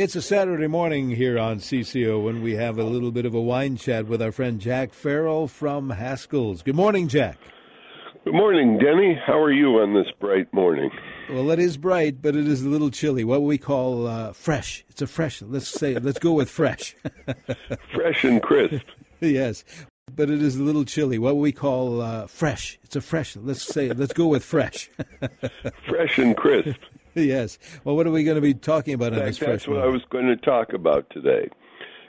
It's a Saturday morning here on CCO when we have a little bit of a wine chat with our friend Jack Farrell from Haskell's. Good morning, Jack. Good morning, Denny. How are you on this bright morning? Well, it is bright, but it is a little chilly. What we call uh, fresh. It's a fresh. Let's say. Let's go with fresh. fresh and crisp. yes, but it is a little chilly. What we call uh, fresh. It's a fresh. Let's say. Let's go with fresh. fresh and crisp. yes. Well, what are we going to be talking about in this That's what I was going to talk about today.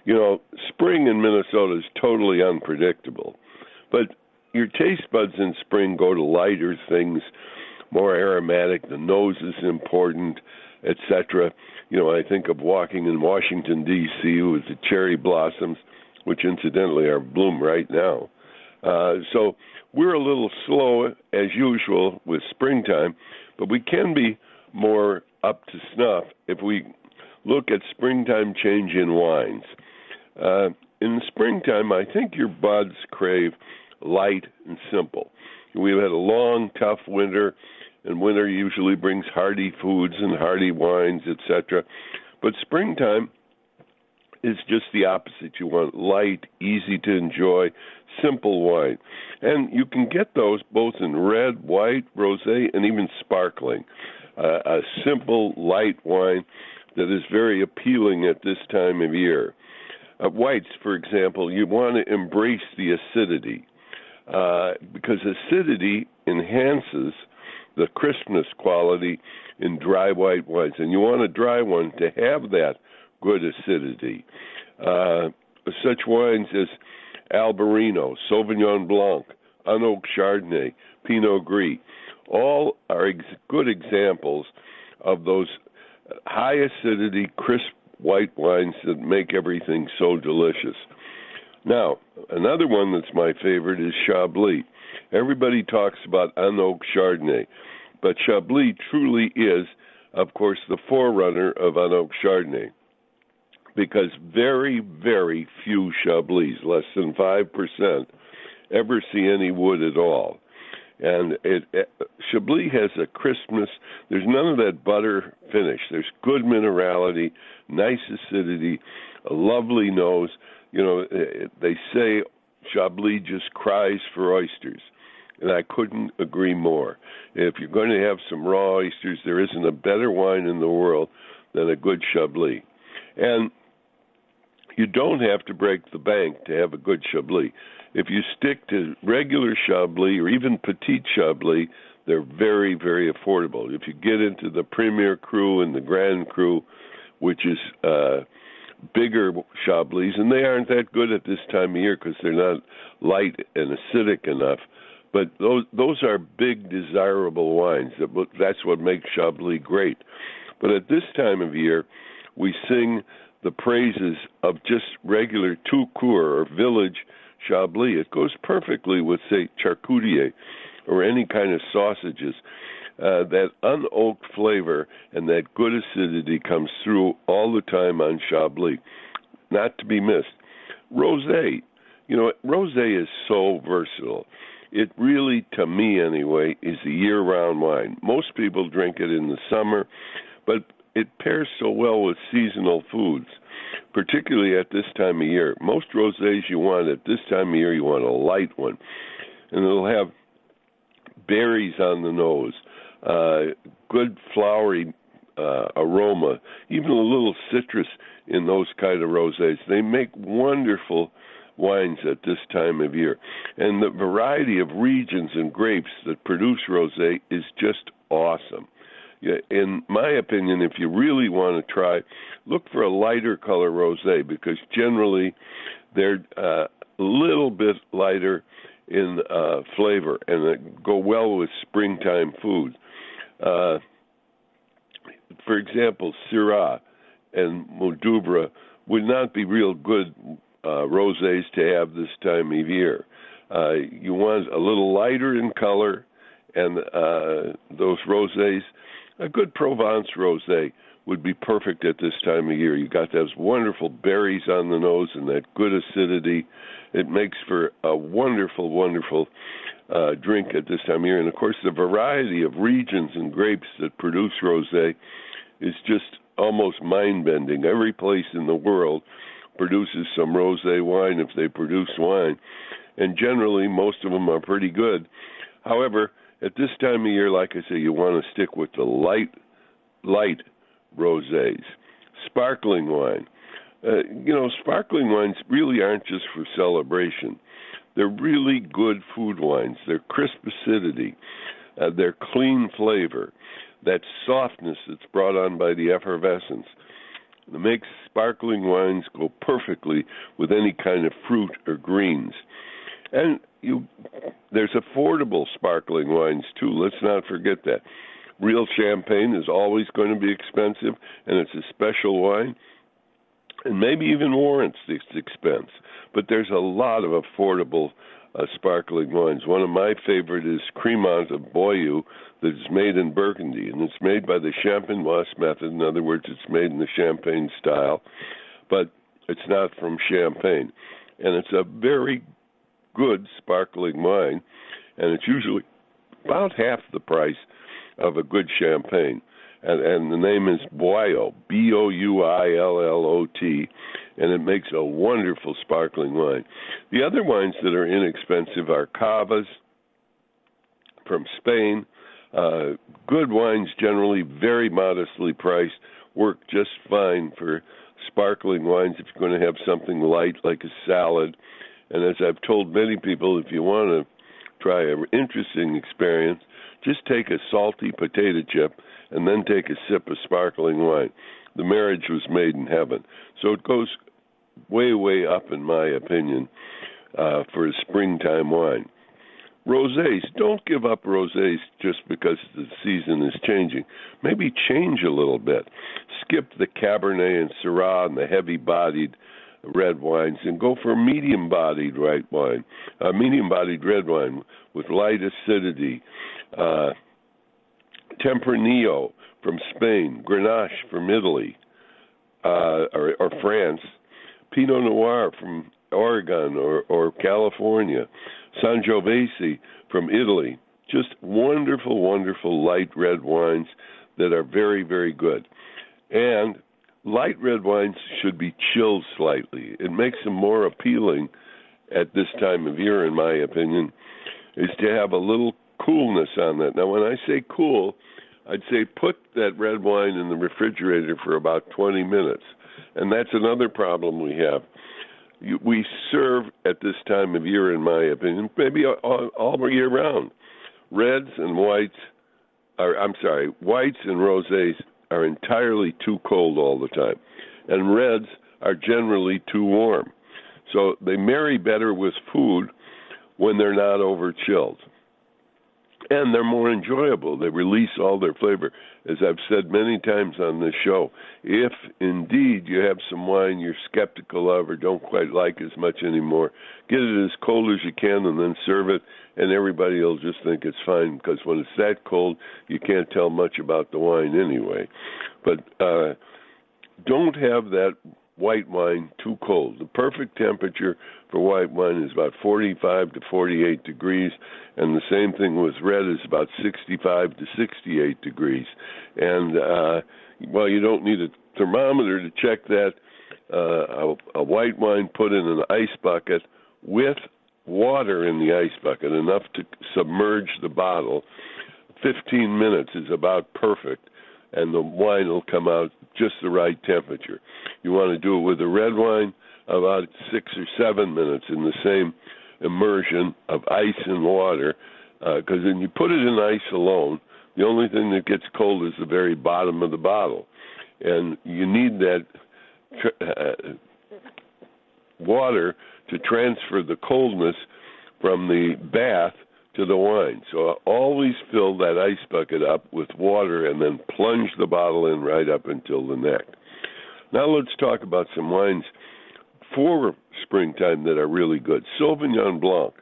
You know, spring in Minnesota is totally unpredictable, but your taste buds in spring go to lighter things, more aromatic. The nose is important, etc. You know, I think of walking in Washington D.C. with the cherry blossoms, which incidentally are bloom right now. Uh, so we're a little slow as usual with springtime, but we can be more up to snuff if we look at springtime change in wines. Uh, in the springtime, I think your buds crave light and simple. We've had a long, tough winter, and winter usually brings hearty foods and hearty wines, etc. But springtime is just the opposite. You want light, easy to enjoy, simple wine. And you can get those both in red, white, rosé, and even sparkling. Uh, a simple, light wine that is very appealing at this time of year. Uh, whites, for example, you want to embrace the acidity uh, because acidity enhances the crispness quality in dry white wines, and you want a dry one to have that good acidity. Uh, such wines as Albarino, Sauvignon Blanc, Unoaked Chardonnay, Pinot Gris, all are ex- good examples of those high acidity, crisp white wines that make everything so delicious. Now, another one that's my favorite is Chablis. Everybody talks about unoaked Chardonnay, but Chablis truly is, of course, the forerunner of unoaked Chardonnay because very, very few Chablis, less than 5%, ever see any wood at all. And it, it, Chablis has a crispness. There's none of that butter finish. There's good minerality, nice acidity, a lovely nose. You know, eh, eh, they say Chablis just cries for oysters. And I couldn't agree more. If you're going to have some raw oysters, there isn't a better wine in the world than a good Chablis. And you don't have to break the bank to have a good Chablis. If you stick to regular Chablis or even Petit Chablis, they're very, very affordable. If you get into the Premier Cru and the Grand Cru, which is uh, bigger Chablis, and they aren't that good at this time of year because they're not light and acidic enough. But those those are big, desirable wines. That's what makes Chablis great. But at this time of year, we sing the praises of just regular tout court or village Chablis. It goes perfectly with, say, charcuterie or any kind of sausages. Uh, that unoaked flavor and that good acidity comes through all the time on Chablis. Not to be missed. Rosé. You know, rosé is so versatile. It really, to me anyway, is a year-round wine. Most people drink it in the summer, but it pairs so well with seasonal foods, particularly at this time of year. Most rosés you want at this time of year, you want a light one, and it'll have berries on the nose, uh, good flowery uh, aroma, even a little citrus in those kind of rosés. They make wonderful wines at this time of year, and the variety of regions and grapes that produce rosé is just awesome in my opinion, if you really want to try, look for a lighter color rosé because generally they're uh, a little bit lighter in uh, flavor and go well with springtime food. Uh, for example, Syrah and Mourvedre would not be real good uh, rosés to have this time of year. Uh, you want a little lighter in color, and those rosés a good Provence rosé would be perfect at this time of year. You got those wonderful berries on the nose and that good acidity. It makes for a wonderful, wonderful uh, drink at this time of year. And of course, the variety of regions and grapes that produce rosé is just almost mind bending. Every place in the world produces some rosé wine if they produce wine, and generally most of them are pretty good. However, at this time of year, like I say, you want to stick with the light, light rosés, sparkling wine. Uh, you know, sparkling wines really aren't just for celebration. They're really good food wines. They're crisp acidity, uh, they're clean flavor, that softness that's brought on by the effervescence. It makes sparkling wines go perfectly with any kind of fruit or greens. And you, there's affordable sparkling wines too. Let's not forget that. Real champagne is always going to be expensive, and it's a special wine, and maybe even warrants this expense. But there's a lot of affordable uh, sparkling wines. One of my favorite is Cremant of Bouillot, that is made in Burgundy, and it's made by the Champenoise method. In other words, it's made in the Champagne style, but it's not from Champagne, and it's a very good sparkling wine, and it's usually about half the price of a good champagne. And, and the name is Bouillot, B O U I L L O T, and it makes a wonderful sparkling wine. The other wines that are inexpensive are cavas from Spain. Uh, good wines, generally very modestly priced, work just fine for sparkling wines if you're going to have something light like a salad. And as I've told many people, if you want to try an interesting experience, just take a salty potato chip and then take a sip of sparkling wine. The marriage was made in heaven. So it goes way, way up, in my opinion, uh, for a springtime wine. Rosés, don't give up rosés just because the season is changing. Maybe change a little bit. Skip the Cabernet and Syrah and the heavy-bodied red wines and go for a medium-bodied white wine, a medium-bodied red wine with light acidity. Uh, Tempranillo from Spain, Grenache from Italy uh, or, or France, Pinot Noir from Oregon or, or California, Sangiovese from Italy. Just wonderful, wonderful light red wines that are very, very good. And light red wines should be chilled slightly. It makes them more appealing at this time of year, in my opinion, is to have a little coolness on that. Now, when I say cool, I'd say put that red wine in the refrigerator for about 20 minutes. And that's another problem we have. We serve at this time of year, in my opinion, maybe all, all year round. Reds and whites are, I'm sorry, whites and rosés are entirely too cold all the time. And reds are generally too warm. So they marry better with food when they're not over chilled and they're more enjoyable. They release all their flavor. As I've said many times on this show, if indeed you have some wine you're skeptical of or don't quite like as much anymore, get it as cold as you can and then serve it, and everybody will just think it's fine because when it's that cold, you can't tell much about the wine anyway. But uh, don't have that white wine too cold. The perfect temperature for white wine is about 45 to 48 degrees, and the same thing with red is about 65 to 68 degrees. And uh, well, you don't need a thermometer to check that. Uh, a, a white wine put in an ice bucket with water in the ice bucket, enough to submerge the bottle. 15 minutes is about perfect and the wine will come out just the right temperature. You want to do it with a red wine about six or seven minutes in the same immersion of ice and water, because uh, when you put it in ice alone, the only thing that gets cold is the very bottom of the bottle, and you need that uh, water to transfer the coldness from the bath to the wine. So always fill that ice bucket up with water and then plunge the bottle in right up until the neck. Now let's talk about some wines for springtime that are really good. Sauvignon Blanc,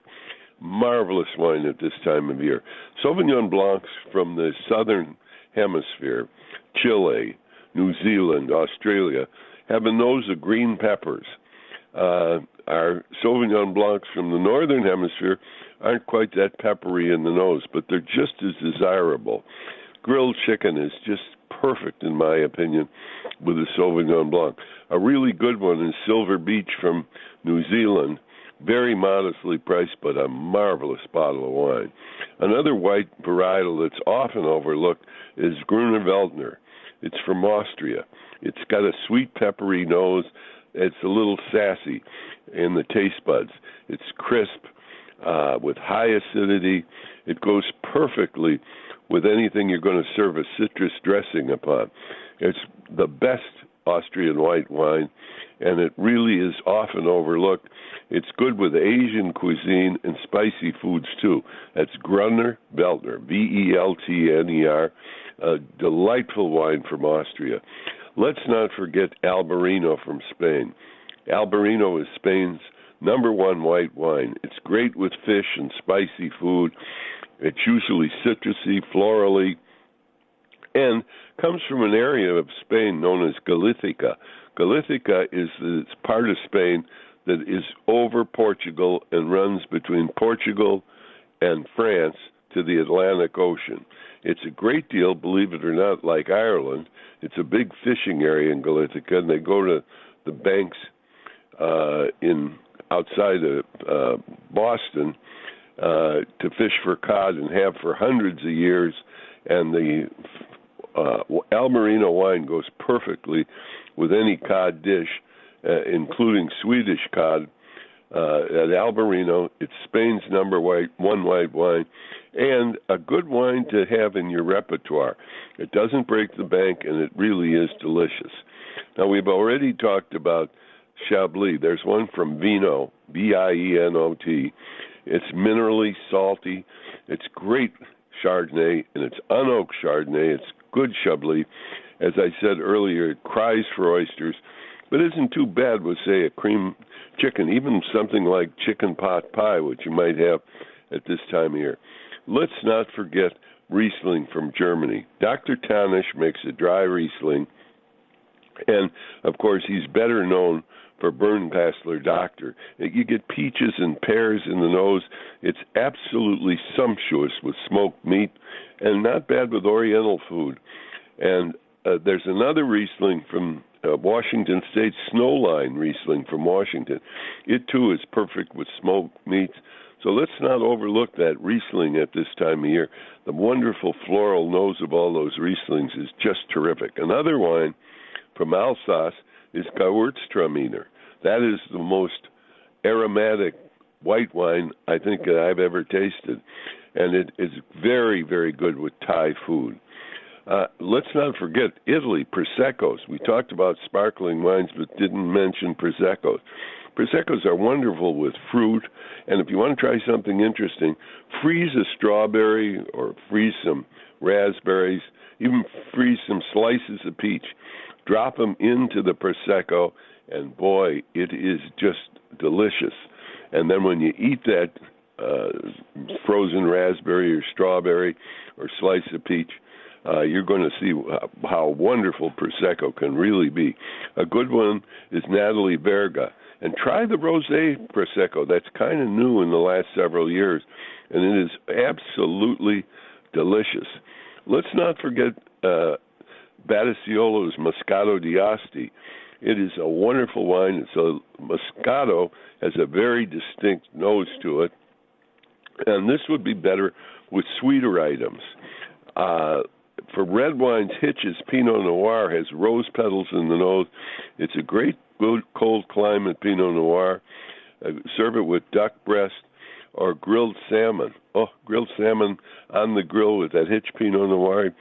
marvelous wine at this time of year. Sauvignon Blancs from the southern hemisphere, Chile, New Zealand, Australia, have a nose of green peppers. Uh, our Sauvignon Blancs from the northern hemisphere aren't quite that peppery in the nose, but they're just as desirable. Grilled chicken is just perfect, in my opinion, with a Sauvignon Blanc. A really good one is Silver Beach from New Zealand, very modestly priced, but a marvelous bottle of wine. Another white varietal that's often overlooked is Gruner Veltliner. It's from Austria. It's got a sweet, peppery nose. It's a little sassy in the taste buds. It's crisp uh, with high acidity. It goes perfectly with anything you're going to serve a citrus dressing upon. It's the best Austrian white wine, and it really is often overlooked. It's good with Asian cuisine and spicy foods too. That's Gruner Veltliner, V E L T N E R, a delightful wine from Austria. Let's not forget Albarino from Spain. Albarino is Spain's number one white wine. It's great with fish and spicy food. It's usually citrusy, florally, and comes from an area of Spain known as Galicia. Galicia is the part of Spain that is over Portugal and runs between Portugal and France to the Atlantic Ocean. It's a great deal, believe it or not, like Ireland. It's a big fishing area in Galicia, and they go to the banks uh, in outside of uh, Boston uh, to fish for cod and have for hundreds of years. And the uh, wine goes perfectly with any cod dish, uh, including Swedish cod. Uh, at Albarino, it's Spain's number white, one white wine, and a good wine to have in your repertoire. It doesn't break the bank, and it really is delicious. Now, we've already talked about Chablis. There's one from Vino, B I E N O T. It's minerally salty. It's great Chardonnay, and it's unoaked Chardonnay. It's good Chablis. As I said earlier, it cries for oysters, but isn't too bad with, say, a cream chicken, even something like chicken pot pie, which you might have at this time of year. Let's not forget Riesling from Germany. Dr. Thanisch makes a dry Riesling, and of course, he's better known for Bernkasteler Doctor. You get peaches and pears in the nose. It's absolutely sumptuous with smoked meat and not bad with Oriental food. And uh, there's another Riesling from uh, Washington State, Snowline Riesling from Washington. It too is perfect with smoked meats. So let's not overlook that Riesling at this time of year. The wonderful floral nose of all those Rieslings is just terrific. Another wine from Alsace is Gewürztraminer. That is the most aromatic white wine I think that I've ever tasted, and it is very, very good with Thai food. Uh, let's not forget Italy, Prosecco's. We talked about sparkling wines, but didn't mention Prosecco's. Prosecco's are wonderful with fruit, and if you want to try something interesting, freeze a strawberry or freeze some raspberries, even freeze some slices of peach drop them into the prosecco, and boy, it is just delicious. And then when you eat that uh, frozen raspberry or strawberry or slice of peach, uh, you're going to see how wonderful prosecco can really be. A good one is Natale Verga, and try the rosé prosecco. That's kind of new in the last several years, and it is absolutely delicious. Let's not forget uh, Batasiolo's Moscato d'Asti. It is a wonderful wine. It's a Moscato has a very distinct nose to it, and this would be better with sweeter items. Uh, for red wines, Hitch's Pinot Noir has rose petals in the nose. It's a great good cold climate Pinot Noir. Uh, serve it with duck breast or grilled salmon. Oh, grilled salmon on the grill with that Hitch Pinot Noir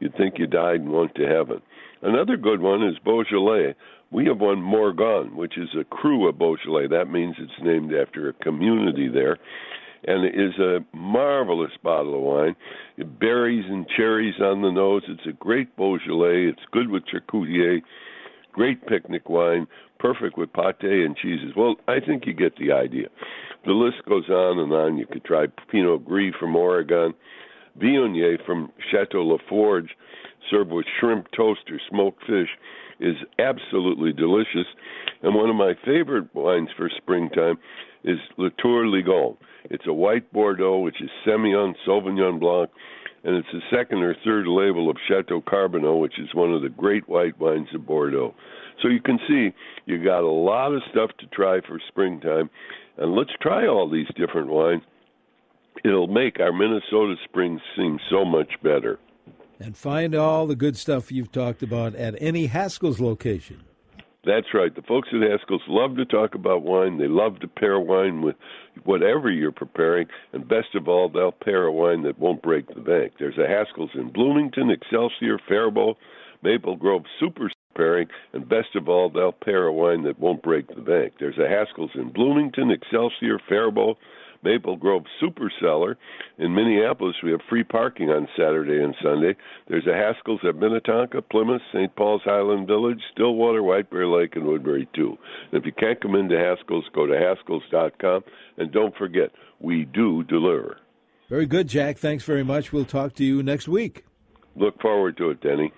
you'd think you died and went to heaven. Another good one is Beaujolais. We have one Morgon, which is a cru of Beaujolais. That means it's named after a community there. And it is a marvelous bottle of wine. It berries and cherries on the nose. It's a great Beaujolais. It's good with charcuterie. Great picnic wine. Perfect with pate and cheeses. Well, I think you get the idea. The list goes on and on. You could try Pinot Gris from Oregon. Viognier from Chateau Laforge, served with shrimp toast or smoked fish, is absolutely delicious. And one of my favorite wines for springtime is La Tour Léognan. It's a white Bordeaux, which is Semillon Sauvignon Blanc, and it's the second or third label of Chateau Carbonnieux, which is one of the great white wines of Bordeaux. So you can see you got a lot of stuff to try for springtime, and let's try all these different wines. It'll make our Minnesota Springs seem so much better. And find all the good stuff you've talked about at any Haskell's location. That's right. The folks at Haskell's love to talk about wine. They love to pair wine with whatever you're preparing. And best of all, they'll pair a wine that won't break the bank. There's a Haskell's in Bloomington, Excelsior, Faribault, Maple Grove, Super pairing. And best of all, they'll pair a wine that won't break the bank. There's a Haskell's in Bloomington, Excelsior, Faribault, Maple Grove Super Cellar. In Minneapolis, we have free parking on Saturday and Sunday. There's a Haskell's at Minnetonka, Plymouth, St. Paul's Highland Village, Stillwater, White Bear Lake, and Woodbury, too. And if you can't come into Haskell's, go to Haskells.com. And don't forget, we do deliver. Very good, Jack. Thanks very much. We'll talk to you next week. Look forward to it, Denny.